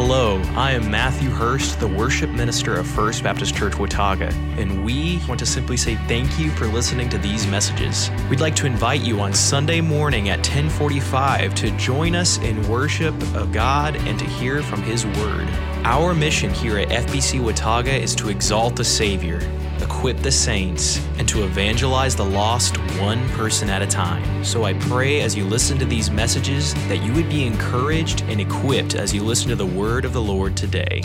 Hello, I am Matthew Hurst, the worship minister of First Baptist Church Watauga, and we want to simply say thank you for listening to these messages. We'd like to invite you on Sunday morning at 1045 to join us in worship of God and to hear from His Word. Our mission here at FBC Watauga is to exalt the Savior equip the saints, and to evangelize the lost one person at a time. So I pray as you listen to these messages that you would be encouraged and equipped as you listen to the word of the Lord today.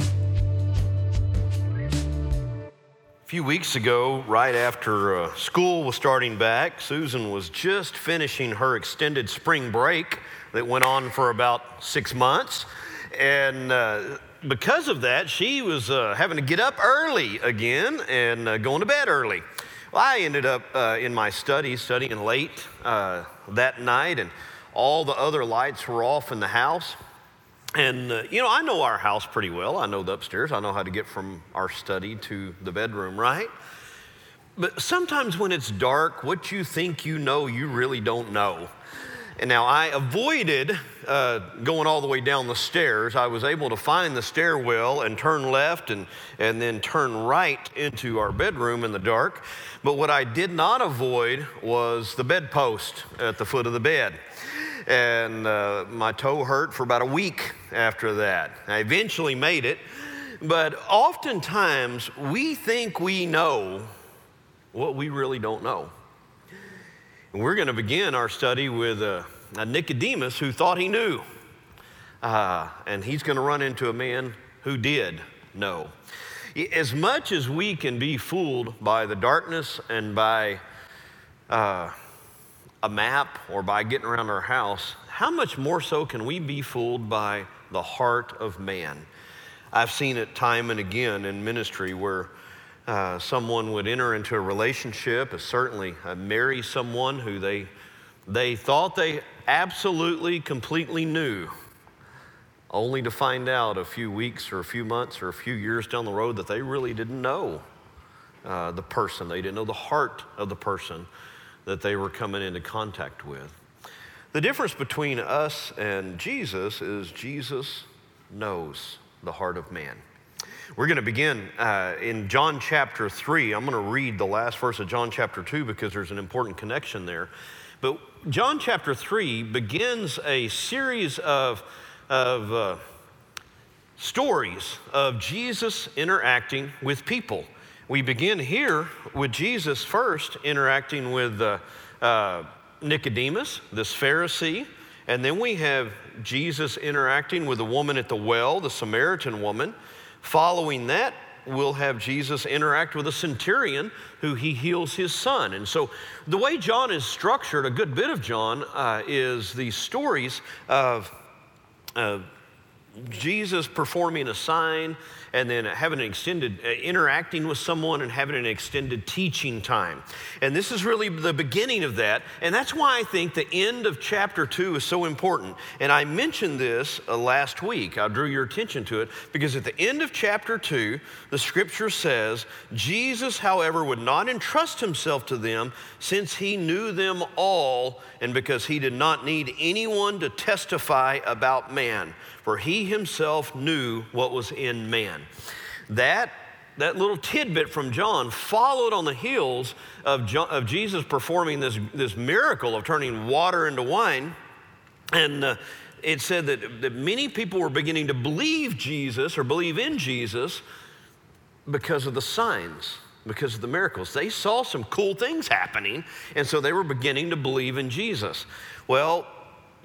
A few weeks ago, right after uh, school was starting back, Susan was just finishing her extended spring break that went on for about six months. And uh, because of that, she was uh, having to get up early again and uh, going to bed early. Well, I ended up uh, in my study studying late uh, that night, and all the other lights were off in the house. And, uh, you know, I know our house pretty well. I know the upstairs. I know how to get from our study to the bedroom, right? But sometimes when it's dark, what you think you know, you really don't know. And now I avoided uh, going all the way down the stairs. I was able to find the stairwell and turn left and, and then turn right into our bedroom in the dark. But what I did not avoid was the bedpost at the foot of the bed. And uh, my toe hurt for about a week after that. I eventually made it. But oftentimes we think we know what we really don't know. We're going to begin our study with a, a Nicodemus who thought he knew. Uh, and he's going to run into a man who did know. As much as we can be fooled by the darkness and by uh, a map or by getting around our house, how much more so can we be fooled by the heart of man? I've seen it time and again in ministry where uh, someone would enter into a relationship, certainly uh, marry someone who they, they thought they absolutely, completely knew, only to find out a few weeks or a few months or a few years down the road that they really didn't know uh, the person. They didn't know the heart of the person that they were coming into contact with. The difference between us and Jesus is Jesus knows the heart of man. We're going to begin uh, in John chapter 3. I'm going to read the last verse of John chapter 2 because there's an important connection there. But John chapter 3 begins a series of, of uh, stories of Jesus interacting with people. We begin here with Jesus first interacting with uh, uh Nicodemus, this Pharisee, and then we have Jesus interacting with the woman at the well, the Samaritan woman. Following that, we'll have Jesus interact with a centurion who he heals his son. And so, the way John is structured, a good bit of John, uh, is these stories of uh, Jesus performing a sign and then having an extended uh, interacting with someone and having an extended teaching time. And this is really the beginning of that. And that's why I think the end of chapter two is so important. And I mentioned this uh, last week. I drew your attention to it because at the end of chapter two, the scripture says, Jesus, however, would not entrust himself to them since he knew them all and because he did not need anyone to testify about man for he himself knew what was in man. That, that little tidbit from John followed on the heels of, John, of Jesus performing this, this miracle of turning water into wine. And uh, it said that, that many people were beginning to believe Jesus or believe in Jesus because of the signs, because of the miracles. They saw some cool things happening, and so they were beginning to believe in Jesus. Well,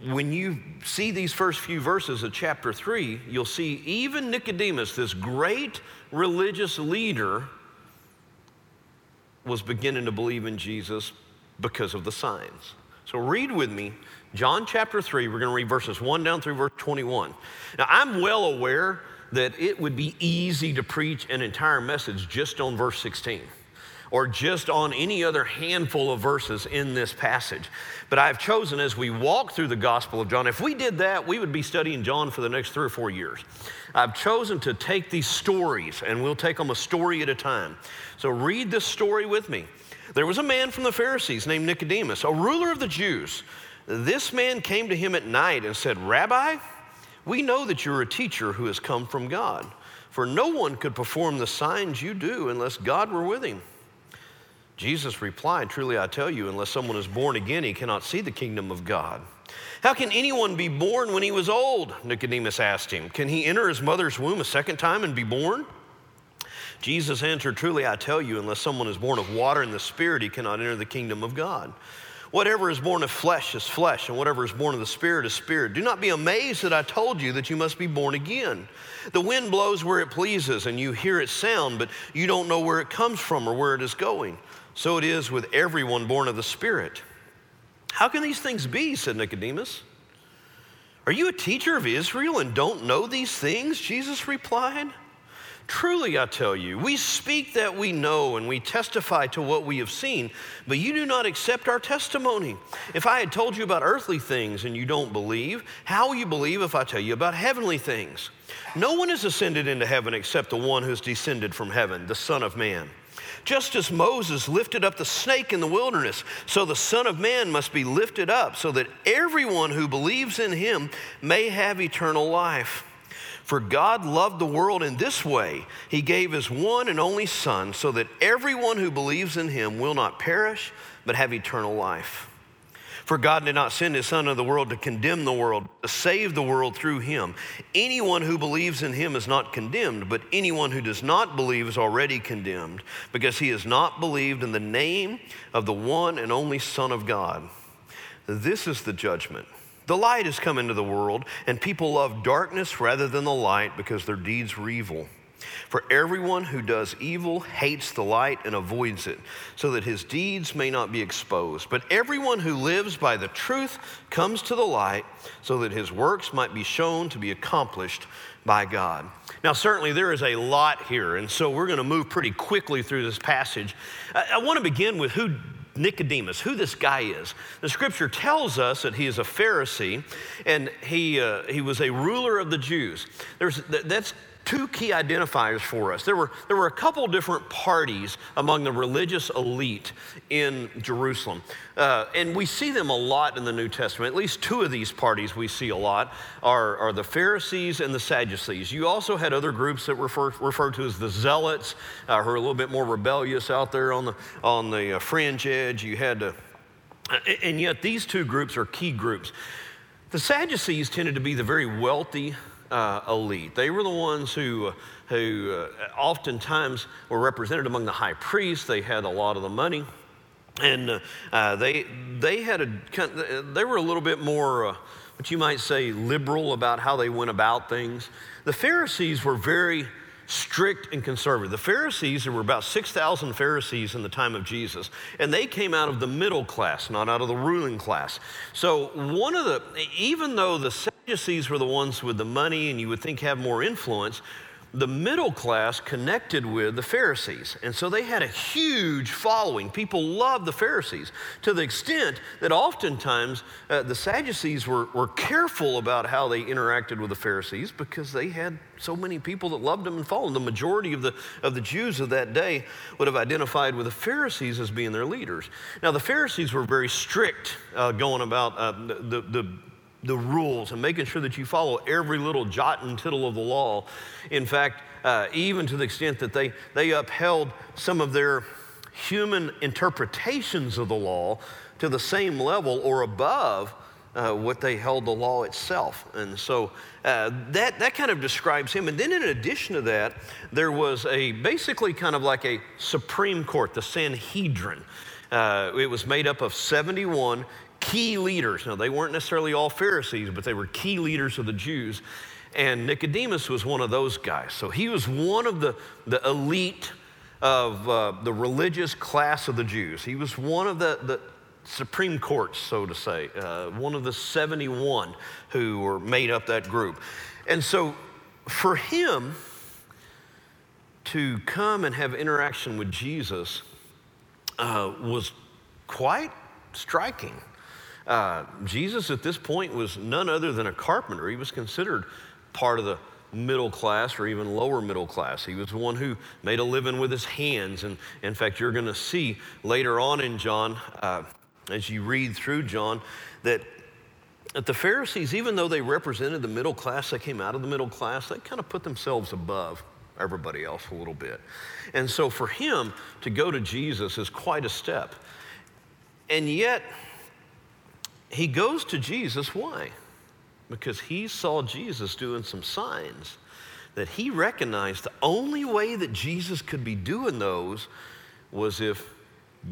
when you see these first few verses of chapter 3, you'll see even Nicodemus, this great religious leader, was beginning to believe in Jesus because of the signs. So read with me John chapter 3. We're going to read verses 1 down through verse 21. Now, I'm well aware that it would be easy to preach an entire message just on verse 16 or just on any other handful of verses in this passage. But I've chosen as we walk through the Gospel of John, if we did that, we would be studying John for the next three or four years. I've chosen to take these stories, and we'll take them a story at a time. So read this story with me. There was a man from the Pharisees named Nicodemus, a ruler of the Jews. This man came to him at night and said, Rabbi, We know that you're a teacher who has come from God, for no one could perform the signs you do unless God were with him. Jesus replied, Truly I tell you, unless someone is born again, he cannot see the kingdom of God. How can anyone be born when he was old? Nicodemus asked him. Can he enter his mother's womb a second time and be born? Jesus answered, Truly I tell you, unless someone is born of water and the Spirit, he cannot enter the kingdom of God. Whatever is born of flesh is flesh, and whatever is born of the Spirit is spirit. Do not be amazed that I told you that you must be born again. The wind blows where it pleases, and you hear its sound, but you don't know where it comes from or where it is going. So it is with everyone born of the Spirit. How can these things be? said Nicodemus. Are you a teacher of Israel and don't know these things? Jesus replied. Truly, I tell you, we speak that we know and we testify to what we have seen, but you do not accept our testimony. If I had told you about earthly things and you don't believe, how will you believe if I tell you about heavenly things? No one has ascended into heaven except the one who has descended from heaven, the Son of Man. Just as Moses lifted up the snake in the wilderness, so the Son of Man must be lifted up, so that everyone who believes in him may have eternal life. For God loved the world in this way He gave His one and only Son, so that everyone who believes in Him will not perish, but have eternal life. For God did not send His Son into the world to condemn the world, to save the world through Him. Anyone who believes in Him is not condemned, but anyone who does not believe is already condemned, because he has not believed in the name of the one and only Son of God. This is the judgment. The light has come into the world, and people love darkness rather than the light because their deeds were evil. For everyone who does evil hates the light and avoids it, so that his deeds may not be exposed. But everyone who lives by the truth comes to the light, so that his works might be shown to be accomplished by God. Now, certainly there is a lot here, and so we're going to move pretty quickly through this passage. I, I want to begin with who Nicodemus, who this guy is. The scripture tells us that he is a Pharisee and he, uh, he was a ruler of the Jews. There's, that's two key identifiers for us. There were, there were a couple different parties among the religious elite in Jerusalem. Uh, and we see them a lot in the New Testament. At least two of these parties we see a lot are, are the Pharisees and the Sadducees. You also had other groups that refer referred to as the Zealots, uh, who are a little bit more rebellious out there on the, on the uh, fringe edge. You had, to, and yet these two groups are key groups. The Sadducees tended to be the very wealthy uh, elite. They were the ones who, who uh, oftentimes were represented among the high priests. They had a lot of the money. And uh, uh they, they, had a, they were a little bit more, uh, what you might say, liberal about how they went about things. The Pharisees were very strict and conservative. The Pharisees, there were about 6,000 Pharisees in the time of Jesus, and they came out of the middle class, not out of the ruling class. So, one of the, even though the Sadducees were the ones with the money and you would think have more influence, the middle class connected with the Pharisees. And so they had a huge following. People loved the Pharisees to the extent that oftentimes uh, the Sadducees were, were careful about how they interacted with the Pharisees because they had so many people that loved them and followed them. The majority of the, of the Jews of that day would have identified with the Pharisees as being their leaders. Now, the Pharisees were very strict uh, going about uh, the, the the rules and making sure that you follow every little jot and tittle of the law. In fact, uh, even to the extent that they, they upheld some of their human interpretations of the law to the same level or above uh, what they held the law itself. And so uh, that, that kind of describes him. And then in addition to that, there was a basically kind of like a Supreme Court, the Sanhedrin. Uh, it was made up of 71 key leaders. Now, they weren't necessarily all Pharisees, but they were key leaders of the Jews. And Nicodemus was one of those guys. So he was one of the, the elite of uh, the religious class of the Jews. He was one of the, the Supreme Courts, so to say, uh, one of the 71 who were made up that group. And so for him to come and have interaction with Jesus uh, was quite striking. Uh, Jesus at this point was none other than a carpenter. He was considered part of the middle class or even lower middle class. He was the one who made a living with his hands. And in fact, you're going to see later on in John, uh, as you read through John, that that the Pharisees, even though they represented the middle class, they came out of the middle class, they kind of put themselves above everybody else a little bit. And so for him to go to Jesus is quite a step. And yet, he goes to Jesus. Why? Because he saw Jesus doing some signs that he recognized the only way that Jesus could be doing those was if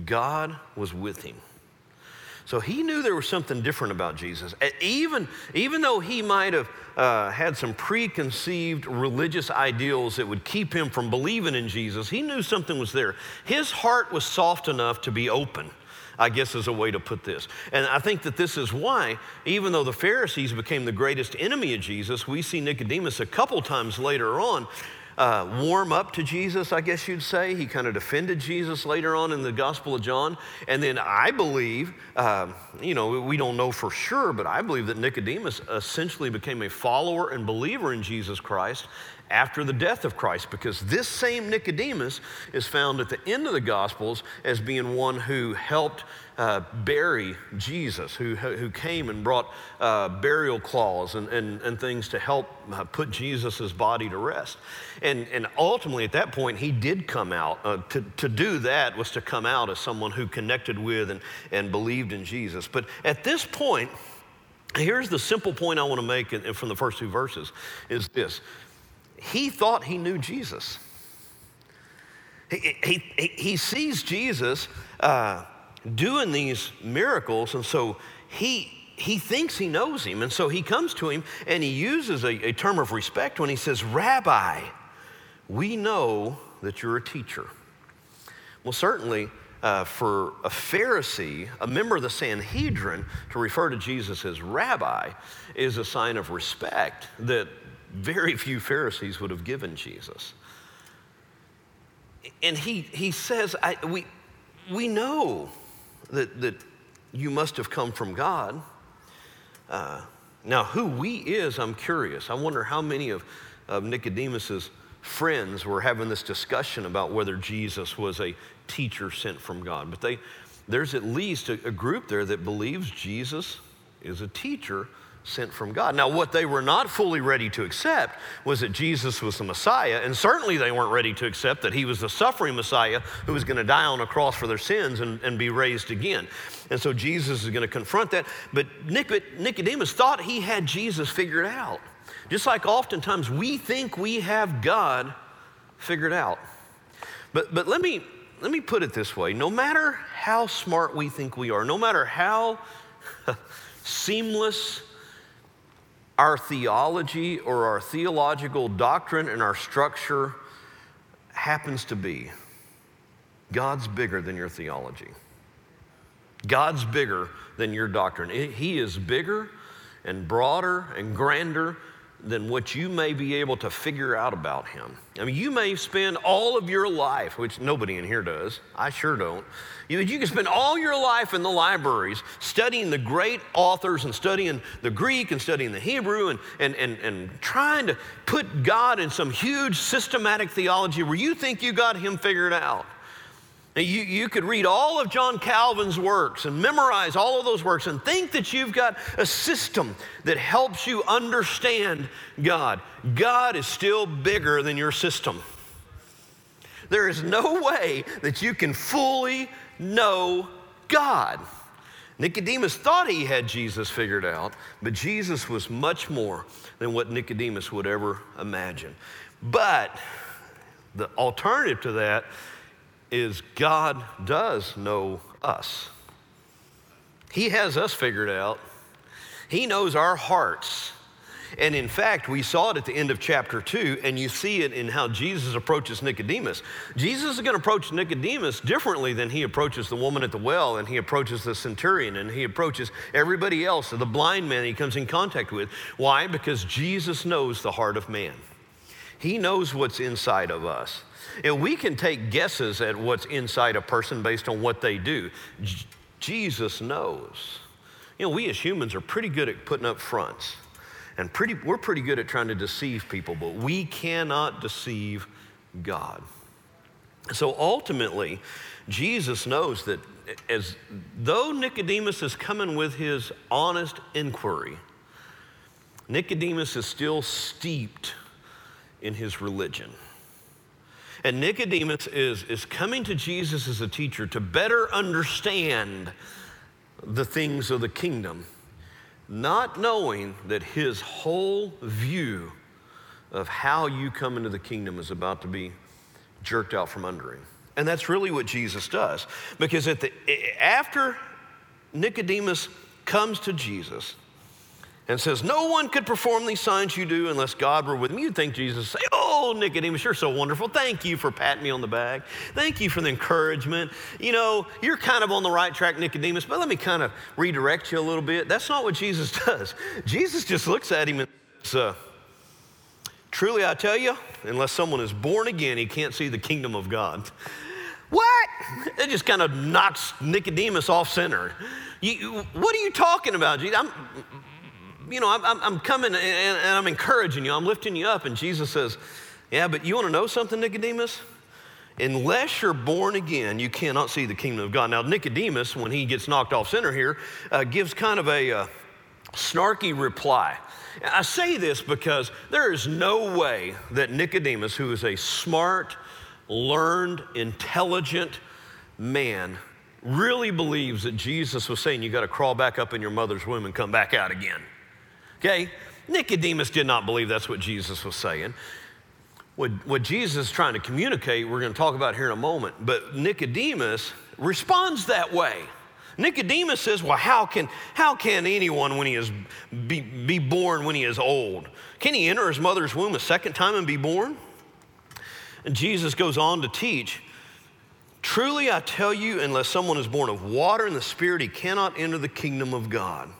God was with him. So he knew there was something different about Jesus. Even, even though he might have uh, had some preconceived religious ideals that would keep him from believing in Jesus, he knew something was there. His heart was soft enough to be open. I guess is a way to put this. And I think that this is why, even though the Pharisees became the greatest enemy of Jesus, we see Nicodemus a couple times later on uh, warm up to Jesus, I guess you'd say. He kind of defended Jesus later on in the Gospel of John. And then I believe, uh, you know, we don't know for sure, but I believe that Nicodemus essentially became a follower and believer in Jesus Christ after the death of Christ, because this same Nicodemus is found at the end of the Gospels as being one who helped uh, bury Jesus, who, who came and brought uh, burial cloths and, and, and things to help uh, put Jesus' body to rest. And, and ultimately, at that point, he did come out. Uh, to, to do that was to come out as someone who connected with and, and believed in Jesus. But at this point, here's the simple point I want to make from the first two verses is this he thought he knew Jesus. He, he, he sees Jesus uh, doing these miracles, and so he, he thinks he knows him. And so he comes to him and he uses a, a term of respect when he says, Rabbi, we know that you're a teacher. Well, certainly, uh, for a Pharisee, a member of the Sanhedrin, to refer to Jesus as rabbi is a sign of respect that very few Pharisees would have given Jesus. And he, he says, I, we, we know that, that you must have come from God. Uh, now, who we is, I'm curious. I wonder how many of, of Nicodemus's friends were having this discussion about whether Jesus was a teacher sent from God. But they, there's at least a, a group there that believes Jesus is a teacher sent from God. Now, what they were not fully ready to accept was that Jesus was the Messiah, and certainly they weren't ready to accept that he was the suffering Messiah who was going to die on a cross for their sins and, and be raised again. And so Jesus is going to confront that. But Nicodemus thought he had Jesus figured out. Just like oftentimes we think we have God figured out. But, but let, me, let me put it this way no matter how smart we think we are, no matter how seamless our theology or our theological doctrine and our structure happens to be, God's bigger than your theology. God's bigger than your doctrine. He is bigger and broader and grander than what you may be able to figure out about him. I mean, you may spend all of your life, which nobody in here does, I sure don't. You, you can spend all your life in the libraries studying the great authors and studying the Greek and studying the Hebrew and, and, and, and trying to put God in some huge systematic theology where you think you got him figured out. You, you could read all of John Calvin's works and memorize all of those works and think that you've got a system that helps you understand God. God is still bigger than your system. There is no way that you can fully know God. Nicodemus thought he had Jesus figured out, but Jesus was much more than what Nicodemus would ever imagine. But the alternative to that is God does know us. He has us figured out. He knows our hearts. And in fact, we saw it at the end of chapter two, and you see it in how Jesus approaches Nicodemus. Jesus is going to approach Nicodemus differently than he approaches the woman at the well, and he approaches the centurion, and he approaches everybody else, the blind man he comes in contact with. Why? Because Jesus knows the heart of man, he knows what's inside of us. And we can take guesses at what's inside a person based on what they do. J- Jesus knows. You know, we as humans are pretty good at putting up fronts. And pretty, we're pretty good at trying to deceive people, but we cannot deceive God. So ultimately, Jesus knows that as though Nicodemus is coming with his honest inquiry, Nicodemus is still steeped in his religion. And Nicodemus is, is coming to Jesus as a teacher to better understand the things of the kingdom, not knowing that his whole view of how you come into the kingdom is about to be jerked out from under him. And that's really what Jesus does. Because at the, after Nicodemus comes to Jesus and says, No one could perform these signs you do unless God were with me, you'd think Jesus would say, Oh, Nicodemus, you're so wonderful. Thank you for patting me on the back. Thank you for the encouragement. You know, you're kind of on the right track, Nicodemus, but let me kind of redirect you a little bit. That's not what Jesus does. Jesus just looks at him and says, uh, Truly, I tell you, unless someone is born again, he can't see the kingdom of God. What? It just kind of knocks Nicodemus off center. You, what are you talking about, Jesus? I'm, you know, I'm, I'm coming and, and I'm encouraging you. I'm lifting you up. And Jesus says, Yeah, but you want to know something, Nicodemus? Unless you're born again, you cannot see the kingdom of God. Now, Nicodemus, when he gets knocked off center here, uh, gives kind of a uh, snarky reply. I say this because there is no way that Nicodemus, who is a smart, learned, intelligent man, really believes that Jesus was saying you got to crawl back up in your mother's womb and come back out again. Okay? Nicodemus did not believe that's what Jesus was saying. What, what Jesus is trying to communicate, we're going to talk about here in a moment, but Nicodemus responds that way. Nicodemus says, Well, how can, how can anyone when he is be, be born when he is old? Can he enter his mother's womb a second time and be born? And Jesus goes on to teach Truly I tell you, unless someone is born of water and the Spirit, he cannot enter the kingdom of God.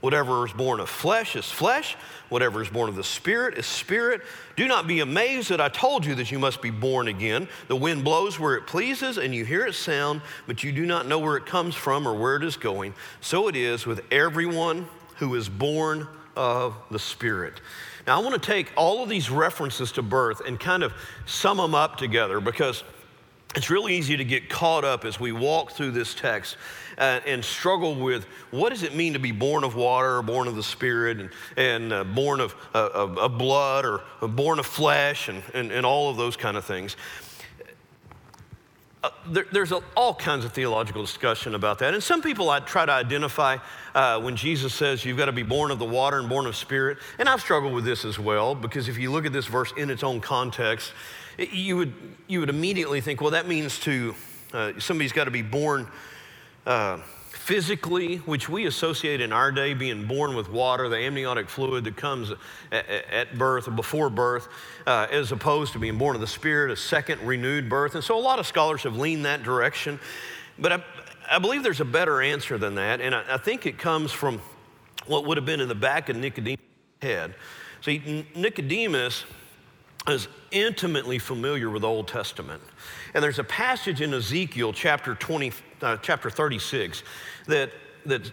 Whatever is born of flesh is flesh, whatever is born of the Spirit is spirit. Do not be amazed that I told you that you must be born again. The wind blows where it pleases, and you hear its sound, but you do not know where it comes from or where it is going. So it is with everyone who is born of the Spirit. Now, I want to take all of these references to birth and kind of sum them up together because it's really easy to get caught up as we walk through this text uh, and struggle with what does it mean to be born of water or born of the Spirit and, and uh, born of, uh, of, of, blood or born of flesh and, and, and all of those kind of things. Uh, there, there's a, all kinds of theological discussion about that. And some people I try to identify uh, when Jesus says you've got to be born of the water and born of spirit. And I've struggled with this as well because if you look at this verse in its own context, you, would, you would immediately think, well, that means to uh, somebody's got to be born uh, physically, which we associate in our day being born with water, the amniotic fluid that comes at, at birth or before birth, uh, as opposed to being born of the Spirit, a second renewed birth. And so a lot of scholars have leaned that direction. But I, I believe there's a better answer than that, and I, I think it comes from what would have been in the back of Nicodemus' head. See, Nicodemus is intimately familiar with the Old Testament. And there's a passage in Ezekiel chapter 20, uh, chapter 36 that, that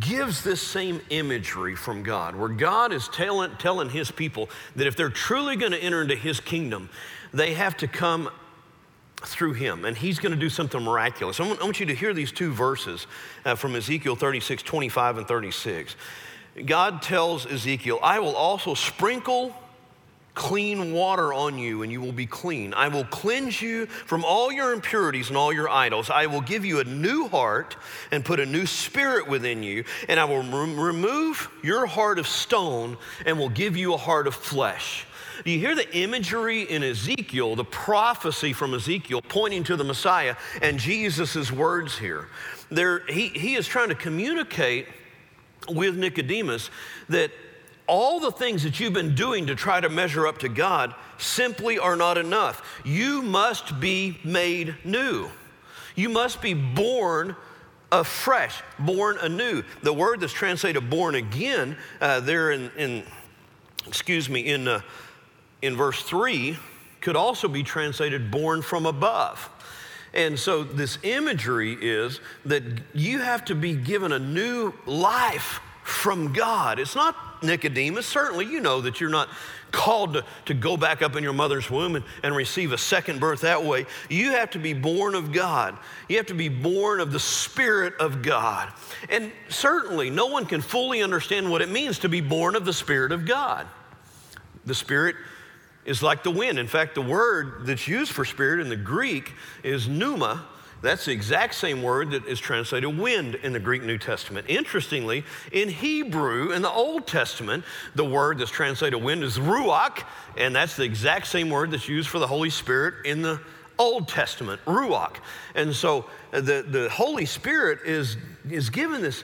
gives this same imagery from God, where God is telling, telling his people that if they're truly going to enter into his kingdom, they have to come through him, and he's going to do something miraculous. I want, I want you to hear these two verses uh, from Ezekiel 36, 25, and 36. God tells Ezekiel, I will also sprinkle clean water on you and you will be clean. I will cleanse you from all your impurities and all your idols. I will give you a new heart and put a new spirit within you. And I will remove your heart of stone and will give you a heart of flesh. Do you hear the imagery in Ezekiel, the prophecy from Ezekiel pointing to the Messiah and Jesus' words here? There, he, he is trying to communicate with Nicodemus that all the things that you've been doing to try to measure up to God simply are not enough. You must be made new. You must be born afresh, born anew. The word that's translated born again uh, there in, in, excuse me, in, uh, in verse 3 could also be translated born from above. And so this imagery is that you have to be given a new life from God. It's not Nicodemus. Certainly, you know that you're not called to, to go back up in your mother's womb and, and receive a second birth that way. You have to be born of God. You have to be born of the Spirit of God. And certainly, no one can fully understand what it means to be born of the Spirit of God. The Spirit is like the wind. In fact, the word that's used for spirit in the Greek is pneuma, that's the exact same word that is translated wind in the Greek New Testament. Interestingly, in Hebrew, in the Old Testament, the word that's translated wind is ruach, and that's the exact same word that's used for the Holy Spirit in the Old Testament, ruach. And so uh, the, the Holy Spirit is, is given this,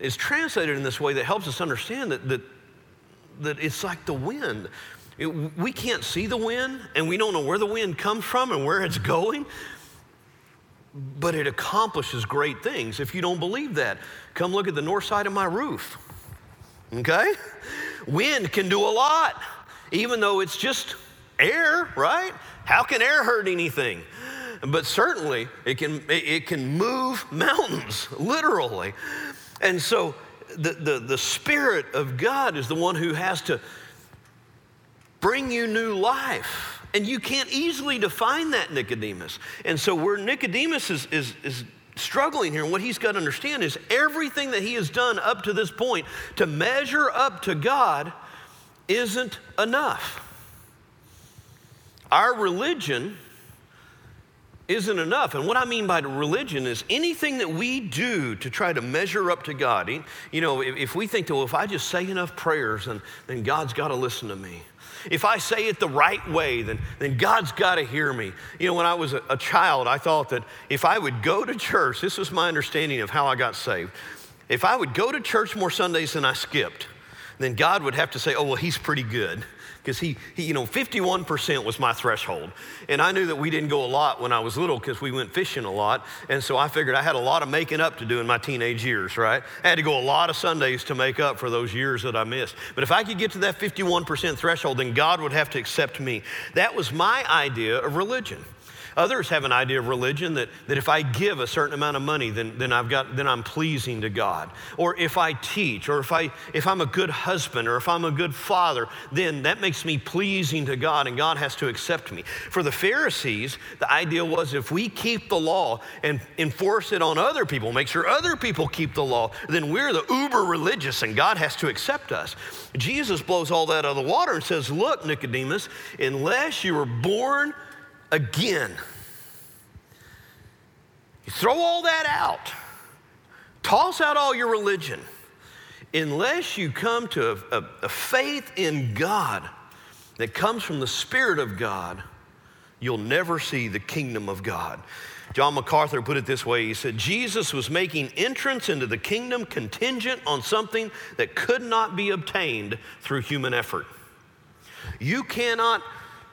is translated in this way that helps us understand that, that, that it's like the wind. It, we can't see the wind, and we don't know where the wind comes from and where it's going but it accomplishes great things. If you don't believe that, come look at the north side of my roof. Okay? Wind can do a lot, even though it's just air, right? How can air hurt anything? But certainly it can, it can move mountains, literally. And so the, the, the Spirit of God is the one who has to bring you new life. And you can't easily define that, Nicodemus. And so, where Nicodemus is, is, is struggling here, and what he's got to understand is everything that he has done up to this point to measure up to God isn't enough. Our religion isn't enough. And what I mean by religion is anything that we do to try to measure up to God. You know, if, we think, that, well, if I just say enough prayers, then, then God's got to listen to me. If I say it the right way, then, then God's got to hear me. You know, when I was a, a child, I thought that if I would go to church, this was my understanding of how I got saved. If I would go to church more Sundays than I skipped, then God would have to say, oh, well, he's pretty good because he, he, you know, 51% was my threshold. And I knew that we didn't go a lot when I was little because we went fishing a lot. And so I figured I had a lot of making up to do in my teenage years, right? I had to go a lot of Sundays to make up for those years that I missed. But if I could get to that 51% threshold, then God would have to accept me. That was my idea of religion. Others have an idea of religion that, that if I give a certain amount of money, then, then, I've got, then I'm pleasing to God. Or if I teach, or if, I, if I'm a good husband, or if I'm a good father, then that makes me pleasing to God and God has to accept me. For the Pharisees, the idea was if we keep the law and enforce it on other people, make sure other people keep the law, then we're the uber religious and God has to accept us. Jesus blows all that out of the water and says, Look, Nicodemus, unless you were born again. You throw all that out, toss out all your religion. Unless you come to a, a, a faith in God that comes from the Spirit of God, you'll never see the kingdom of God. John MacArthur put it this way He said, Jesus was making entrance into the kingdom contingent on something that could not be obtained through human effort. You cannot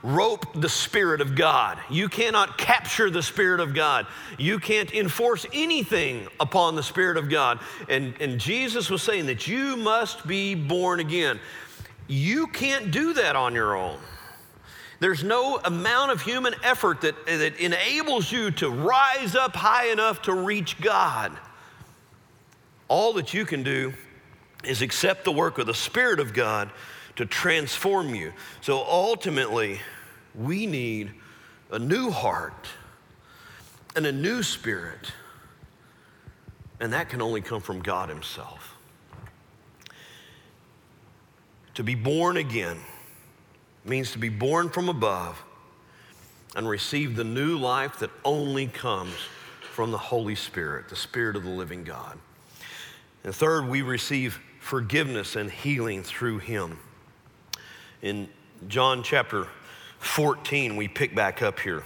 rope the Spirit of God. You cannot capture the Spirit of God. You can't enforce anything upon the Spirit of God. And, and Jesus was saying that you must be born again. You can't do that on your own. There's no amount of human effort that, that enables you to rise up high enough to reach God. All that you can do is accept the work of the Spirit of God to transform you. So ultimately, we need a new heart and a new spirit. And that can only come from God Himself. To be born again means to be born from above and receive the new life that only comes from the Holy Spirit, the Spirit of the living God. And third, we receive forgiveness and healing through Him. In John chapter 14, we pick back up here.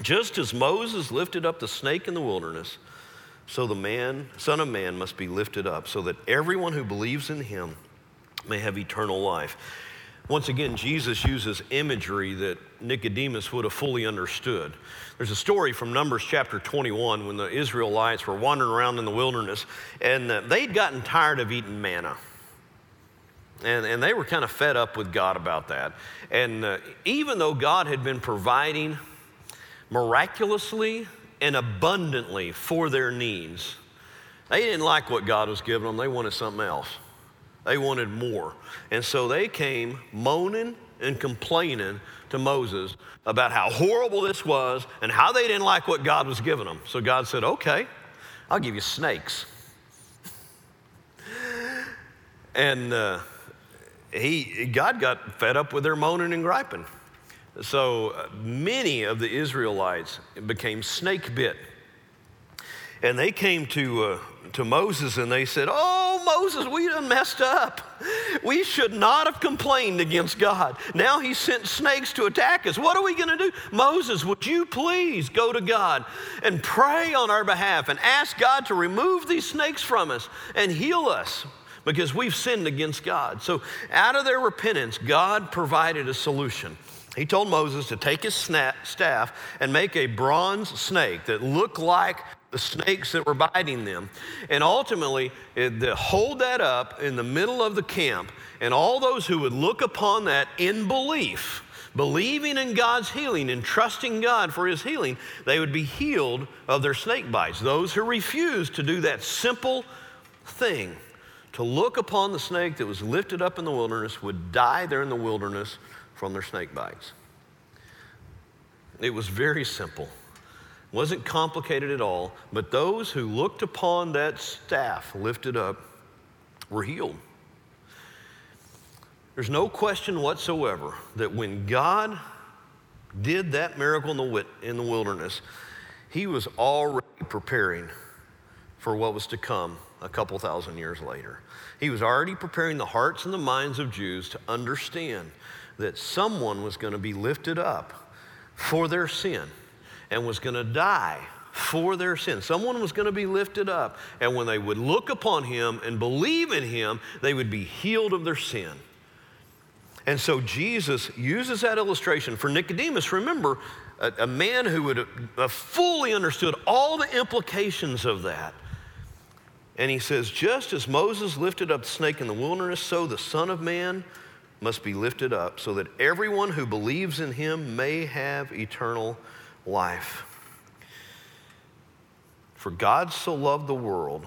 Just as Moses lifted up the snake in the wilderness, so the man, Son of Man, must be lifted up, so that everyone who believes in him may have eternal life. Once again, Jesus uses imagery that Nicodemus would have fully understood. There's a story from Numbers chapter 21 when the Israelites were wandering around in the wilderness and uh, they'd gotten tired of eating manna. And, and they were kind of fed up with God about that. And uh, even though God had been providing miraculously and abundantly for their needs, They didn't like what God was giving them, they wanted something else. They wanted more. And so they came moaning and complaining to Moses about how horrible this was and how they didn't like what God was giving them. So God said, Okay, I'll give you snakes. And uh, he, God got fed up with their moaning and griping. So uh, many of the Israelites became snake bit. And they came to, uh, to Moses and they said, Oh, Moses, we done messed up. We should not have complained against God. Now he sent snakes to attack us. What are we going to do? Moses, would you please go to God and pray on our behalf and ask God to remove these snakes from us and heal us? Because we've sinned against God. So, out of their repentance, God provided a solution. He told Moses to take his staff and make a bronze snake that looked like the snakes that were biting them. And ultimately, it, hold that up in the middle of the camp, and all those who would look upon that in belief, believing in God's healing and trusting God for his healing, they would be healed of their snake bites. Those who refused to do that simple thing, to look upon the snake that was lifted up in the wilderness, would die there in the wilderness from their snake bites. It was very simple wasn't complicated at all, but those who looked upon that staff lifted up were healed. There's no question whatsoever that when God did that miracle in the, in the wilderness, he was already preparing for what was to come a couple thousand years later. He was already preparing the hearts and the minds of Jews to understand that someone was going to be lifted up for their sin and was going to die for their sin. Someone was going to be lifted up, and when they would look upon him and believe in him, they would be healed of their sin. And so Jesus uses that illustration for Nicodemus. Remember, a, a man who would have uh, fully understood all the implications of that. And he says, just as Moses lifted up the snake in the wilderness, so the Son of Man must be lifted up, so that everyone who believes in him may have eternal life. For God so loved the world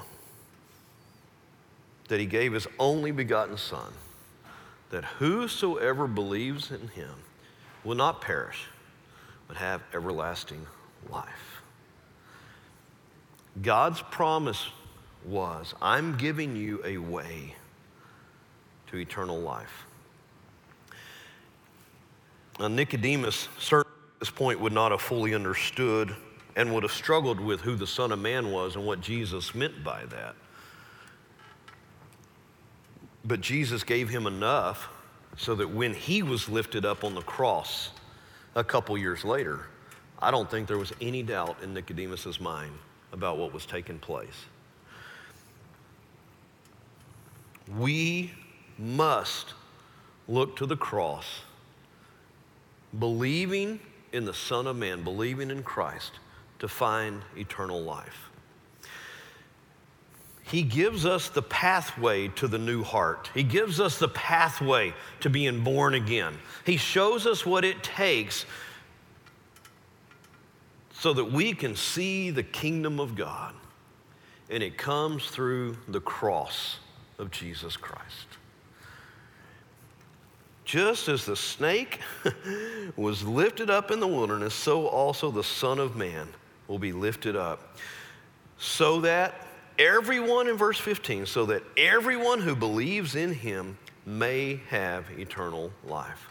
that he gave his only begotten Son, that whosoever believes in him will not perish, but have everlasting life. God's promise was, I'm giving you a way to eternal life. Now, Nicodemus certainly at this point would not have fully understood and would have struggled with who the Son of Man was and what Jesus meant by that. But Jesus gave him enough so that when he was lifted up on the cross a couple years later, I don't think there was any doubt in Nicodemus's mind about what was taking place. We must look to the cross, believing in the Son of Man, believing in Christ, to find eternal life. He gives us the pathway to the new heart. He gives us the pathway to being born again. He shows us what it takes so that we can see the kingdom of God. And it comes through the cross of Jesus Christ. Just as the snake was lifted up in the wilderness, so also the Son of Man will be lifted up. So that everyone, in verse 15, so that everyone who believes in him may have eternal life.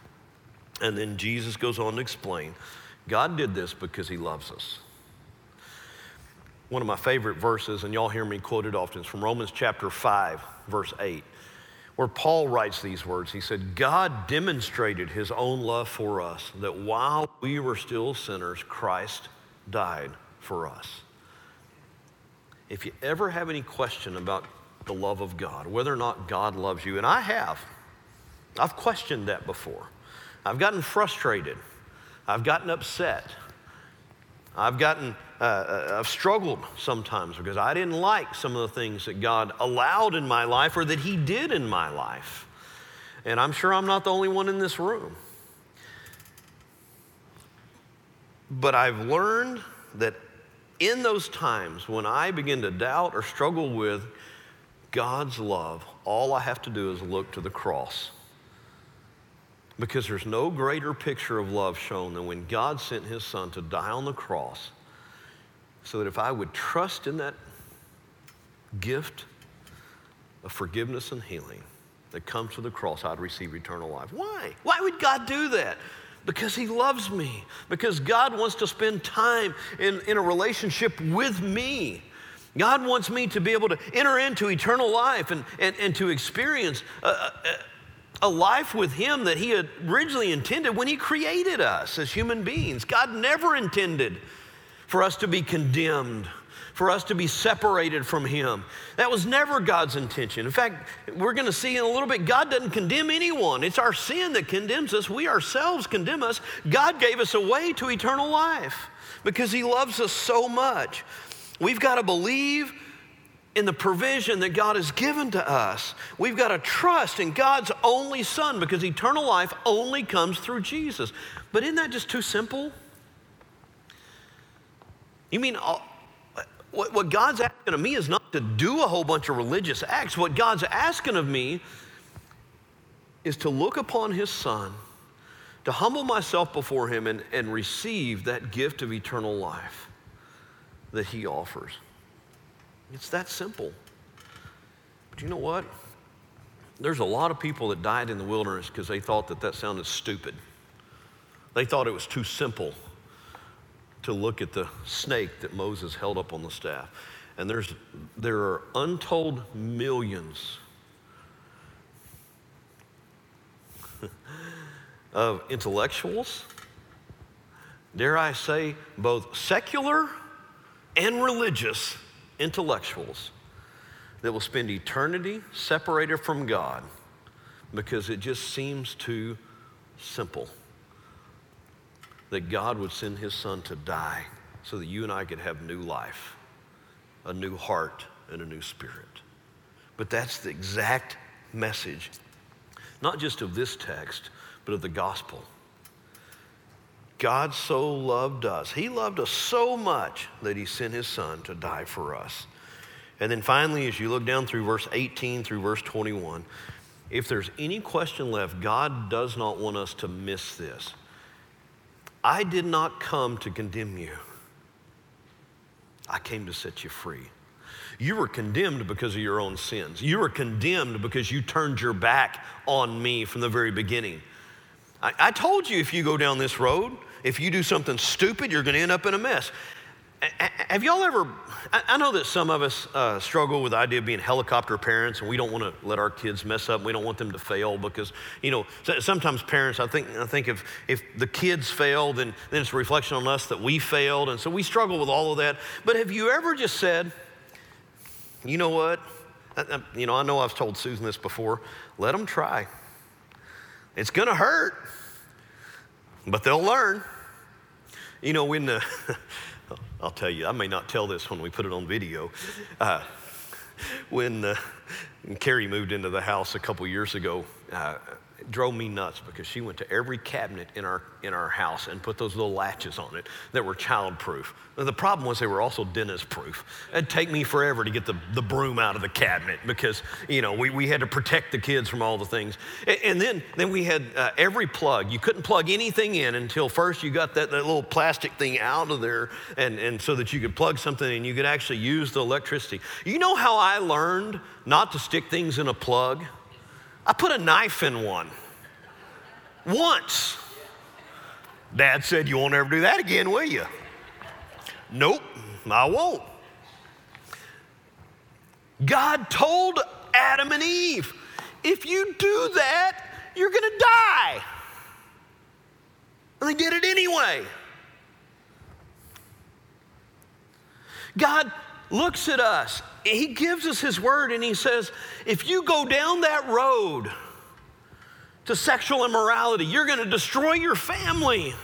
And then Jesus goes on to explain God did this because he loves us. One of my favorite verses, and y'all hear me quoted often, is from Romans chapter 5, verse 8 where Paul writes these words. He said, God demonstrated his own love for us, that while we were still sinners, Christ died for us. If you ever have any question about the love of God, whether or not God loves you, and I have, I've questioned that before. I've gotten frustrated, I've gotten upset, I've gotten uh, uh, I've struggled sometimes because I didn't like some of the things that God allowed in my life or that He did in my life. And I'm sure I'm not the only one in this room. But I've learned that in those times when I begin to doubt or struggle with God's love, all I have to do is look to the cross. Because there's no greater picture of love shown than when God sent his son to die on the cross so that if I would trust in that gift of forgiveness and healing that comes to the cross, I'd receive eternal life. Why? Why would God do that? Because He loves me, because God wants to spend time in, in a relationship with me. God wants me to be able to enter into eternal life and, and, and to experience a, a, a life with Him that He had originally intended when He created us as human beings. God never intended for us to be condemned, for us to be separated from Him. That was never God's intention. In fact, we're going to see in a little bit, God doesn't condemn anyone. It's our sin that condemns us. We ourselves condemn us. God gave us a way to eternal life because He loves us so much. We've got to believe in the provision that God has given to us. We've got to trust in God's only Son because eternal life only comes through Jesus. But isn't that just too simple? You mean uh, what, God's asking of me is not to do a whole bunch of religious acts. What God's asking of me is to look upon His Son, to humble myself before Him, and, and receive that gift of eternal life that He offers. It's that simple. But you know what? There's a lot of people that died in the wilderness because they thought that that sounded stupid. They thought it was too simple to look at the snake that Moses held up on the staff. And there's, there are untold millions of intellectuals, dare I say, both secular and religious intellectuals that will spend eternity separated from God because it just seems too simple that God would send his son to die so that you and I could have new life, a new heart, and a new spirit. But that's the exact message, not just of this text, but of the gospel. God so loved us. He loved us so much that he sent his son to die for us. And then finally, as you look down through verse 18 through verse 21, if there's any question left, God does not want us to miss this. I did not come to condemn you, I came to set you free. You were condemned because of your own sins. You were condemned because you turned your back on me from the very beginning. I, I told you if you go down this road, if you do something stupid, you're going to end up in a mess. Have y'all ever? I know that some of us uh, struggle with the idea of being helicopter parents, and we don't want to let our kids mess up. We don't want them to fail because, you know, sometimes parents. I think I think if if the kids fail, then then it's a reflection on us that we failed, and so we struggle with all of that. But have you ever just said, you know what? I, you know, I know I've told Susan this before. Let them try. It's going to hurt, but they'll learn. You know, when the I'll tell you, I may not tell this when we put it on video. Uh, when, uh, when Carrie moved into the house a couple years ago, uh, drove me nuts because she went to every cabinet in our, in our house and put those little latches on it that were childproof. The problem was they were also Dennis proof. It'd take me forever to get the, the broom out of the cabinet because, you know, we, we had to protect the kids from all the things. And, and then, then we had uh, every plug. You couldn't plug anything in until first you got that, that little plastic thing out of there and, and so that you could plug something and you could actually use the electricity. You know how I learned not to stick things in a plug? I put a knife in one once. Dad said, You won't ever do that again, will you? Nope, I won't. God told Adam and Eve, if you do that, you're going to die. And they did it anyway. God looks at us, He gives us His word, and He says, if you go down that road to sexual immorality, you're going to destroy your family.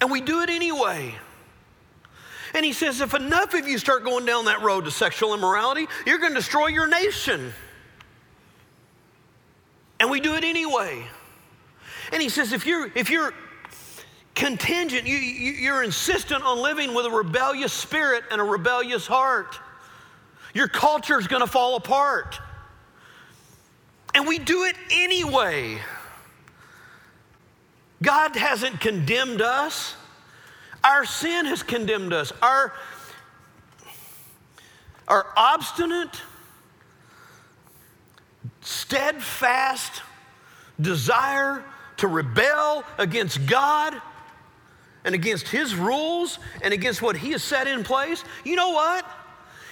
And we do it anyway. And he says, if enough of you start going down that road to sexual immorality, you're going to destroy your nation. And we do it anyway. And he says, if you're, if you're contingent. You, you, you're insistent on living with a rebellious spirit and a rebellious heart. Your culture is going to fall apart. And we do it anyway. God hasn't condemned us. Our sin has condemned us. Our, our obstinate, steadfast desire to rebel against God and against His rules and against what He has set in place, you know what?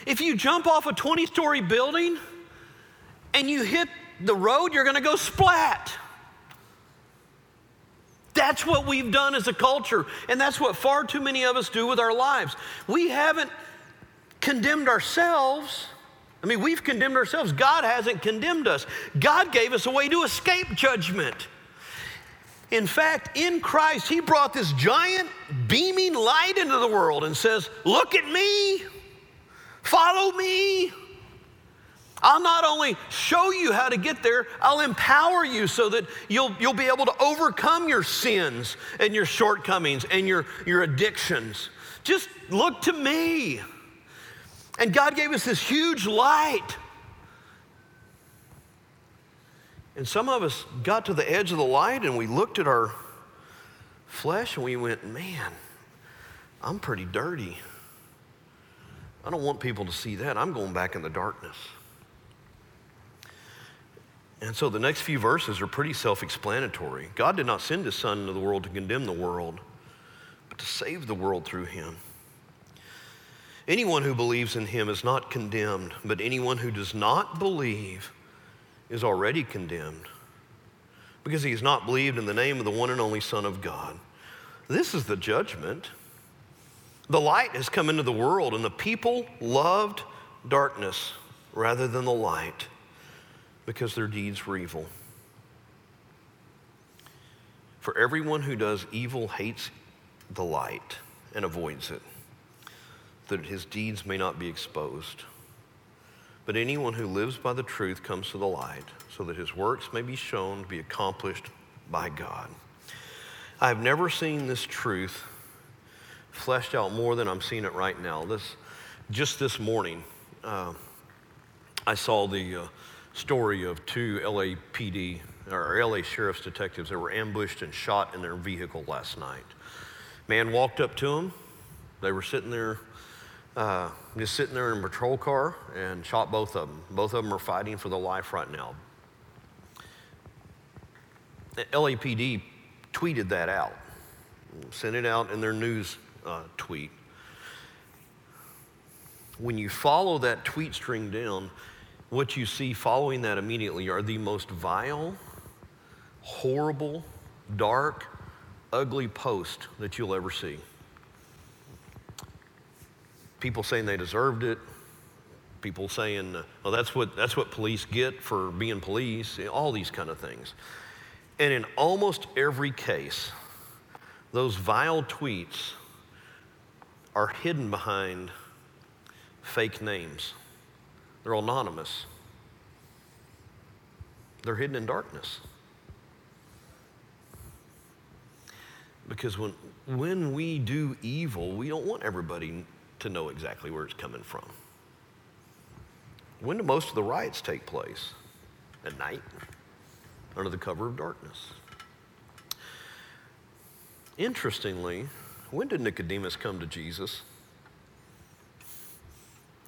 If you jump off a 20 story building and you hit the road, you're going to go splat. That's what we've done as a culture, and that's what far too many of us do with our lives. We haven't condemned ourselves. I mean, we've condemned ourselves. God hasn't condemned us. God gave us a way to escape judgment. In fact, in Christ, He brought this giant beaming light into the world and says, Look at me, follow me. I'll not only show you how to get there, I'll empower you so that you'll, you'll be able to overcome your sins and your shortcomings and your, your addictions. Just look to me. And God gave us this huge light. And some of us got to the edge of the light and we looked at our flesh and we went, man, I'm pretty dirty. I don't want people to see that. I'm going back in the darkness. And so the next few verses are pretty self explanatory. God did not send his son into the world to condemn the world, but to save the world through him. Anyone who believes in him is not condemned, but anyone who does not believe is already condemned because he has not believed in the name of the one and only Son of God. This is the judgment. The light has come into the world, and the people loved darkness rather than the light because their deeds were evil. For everyone who does evil hates the light and avoids it, that his deeds may not be exposed. But anyone who lives by the truth comes to the light, so that his works may be shown to be accomplished by God. I have never seen this truth fleshed out more than I'm seeing it right now. This, just this morning, uh, I saw the uh, story of two LAPD or LA sheriff's detectives that were ambushed and shot in their vehicle last night. Man walked up to them. They were sitting there, uh, just sitting there in a patrol car, and shot both of them. Both of them are fighting for their life right now. The LAPD tweeted that out, sent it out in their news uh, tweet. When you follow that tweet string down, what you see following that immediately are the most vile, horrible, dark, ugly post that you'll ever see. People saying they deserved it. People saying, "Well, that's what that's what police get for being police." All these kind of things. And in almost every case, those vile tweets are hidden behind fake names. They're anonymous, they're hidden in darkness. Because when, when we do evil, we don't want everybody to know exactly where it's coming from. When do most of the riots take place? At night, under the cover of darkness. Interestingly, when did Nicodemus come to Jesus?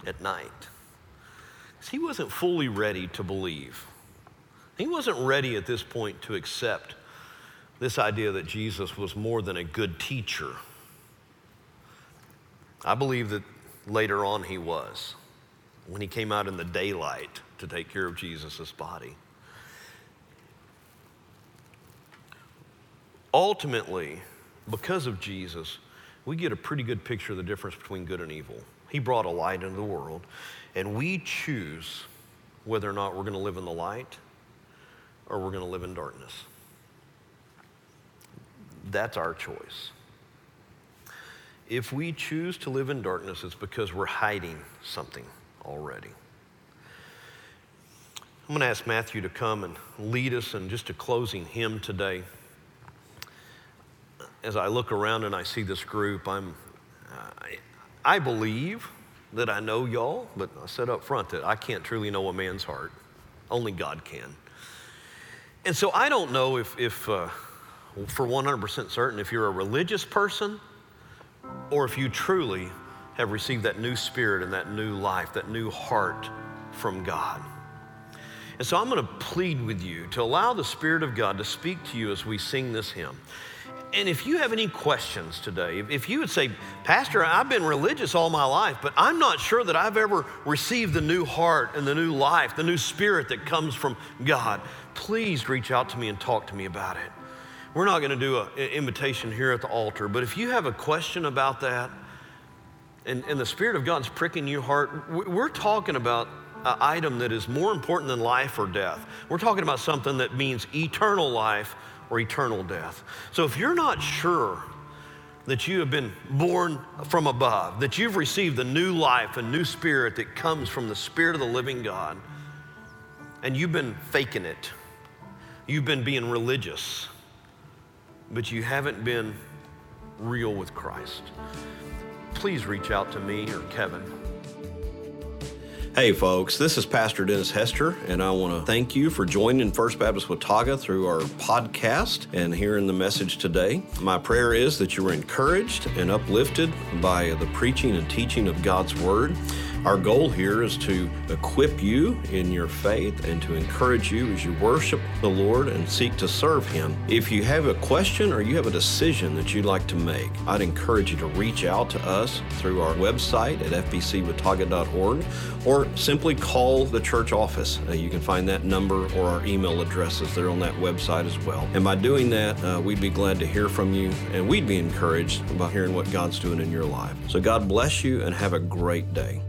At night he wasn't fully ready to believe. He wasn't ready at this point to accept this idea that Jesus was more than a good teacher. I believe that later on he was, when he came out in the daylight to take care of Jesus' body. Ultimately, because of Jesus, we get a pretty good picture of the difference between good and evil. He brought a light into the world, and we choose whether or not we're going to live in the light or we're going to live in darkness. That's our choice. If we choose to live in darkness, it's because we're hiding something already. I'm going to ask Matthew to come and lead us in just a closing hymn today. as I look around and I see this group, I'm, I, I believe that I know y'all, but I said up front that I can't truly know a man's heart. Only God can. And so I don't know if, if uh, for 100% certain, if you're a religious person or if you truly have received that new spirit and that new life, that new heart from God. And so I'm going to plead with you to allow the Spirit of God to speak to you as we sing this hymn. And if you have any questions today, if you would say, Pastor, I've been religious all my life, but I'm not sure that I've ever received the new heart and the new life, the new spirit that comes from God, please reach out to me and talk to me about it. We're not going to do an invitation here at the altar, but if you have a question about that, and, and the Spirit of God's pricking your heart, we're talking about an item that is more important than life or death. We're talking about something that means eternal life or eternal death. So if you're not sure that you have been born from above, that you've received the new life and new spirit that comes from the Spirit of the living God, and you've been faking it, you've been being religious, but you haven't been real with Christ, please reach out to me or Kevin. Hey, folks, this is Pastor Dennis Hester, and I want to thank you for joining First Baptist Watauga through our podcast and hearing the message today. My prayer is that you were encouraged and uplifted by the preaching and teaching of God's Word. Our goal here is to equip you in your faith and to encourage you as you worship the Lord and seek to serve Him. If you have a question or you have a decision that you'd like to make, I'd encourage you to reach out to us through our website at fbcwatauga.org or simply call the church office. Uh, you can find that number or our email addresses there on that website as well. And by doing that, uh, we'd be glad to hear from you and we'd be encouraged about hearing what God's doing in your life. So God bless you and have a great day.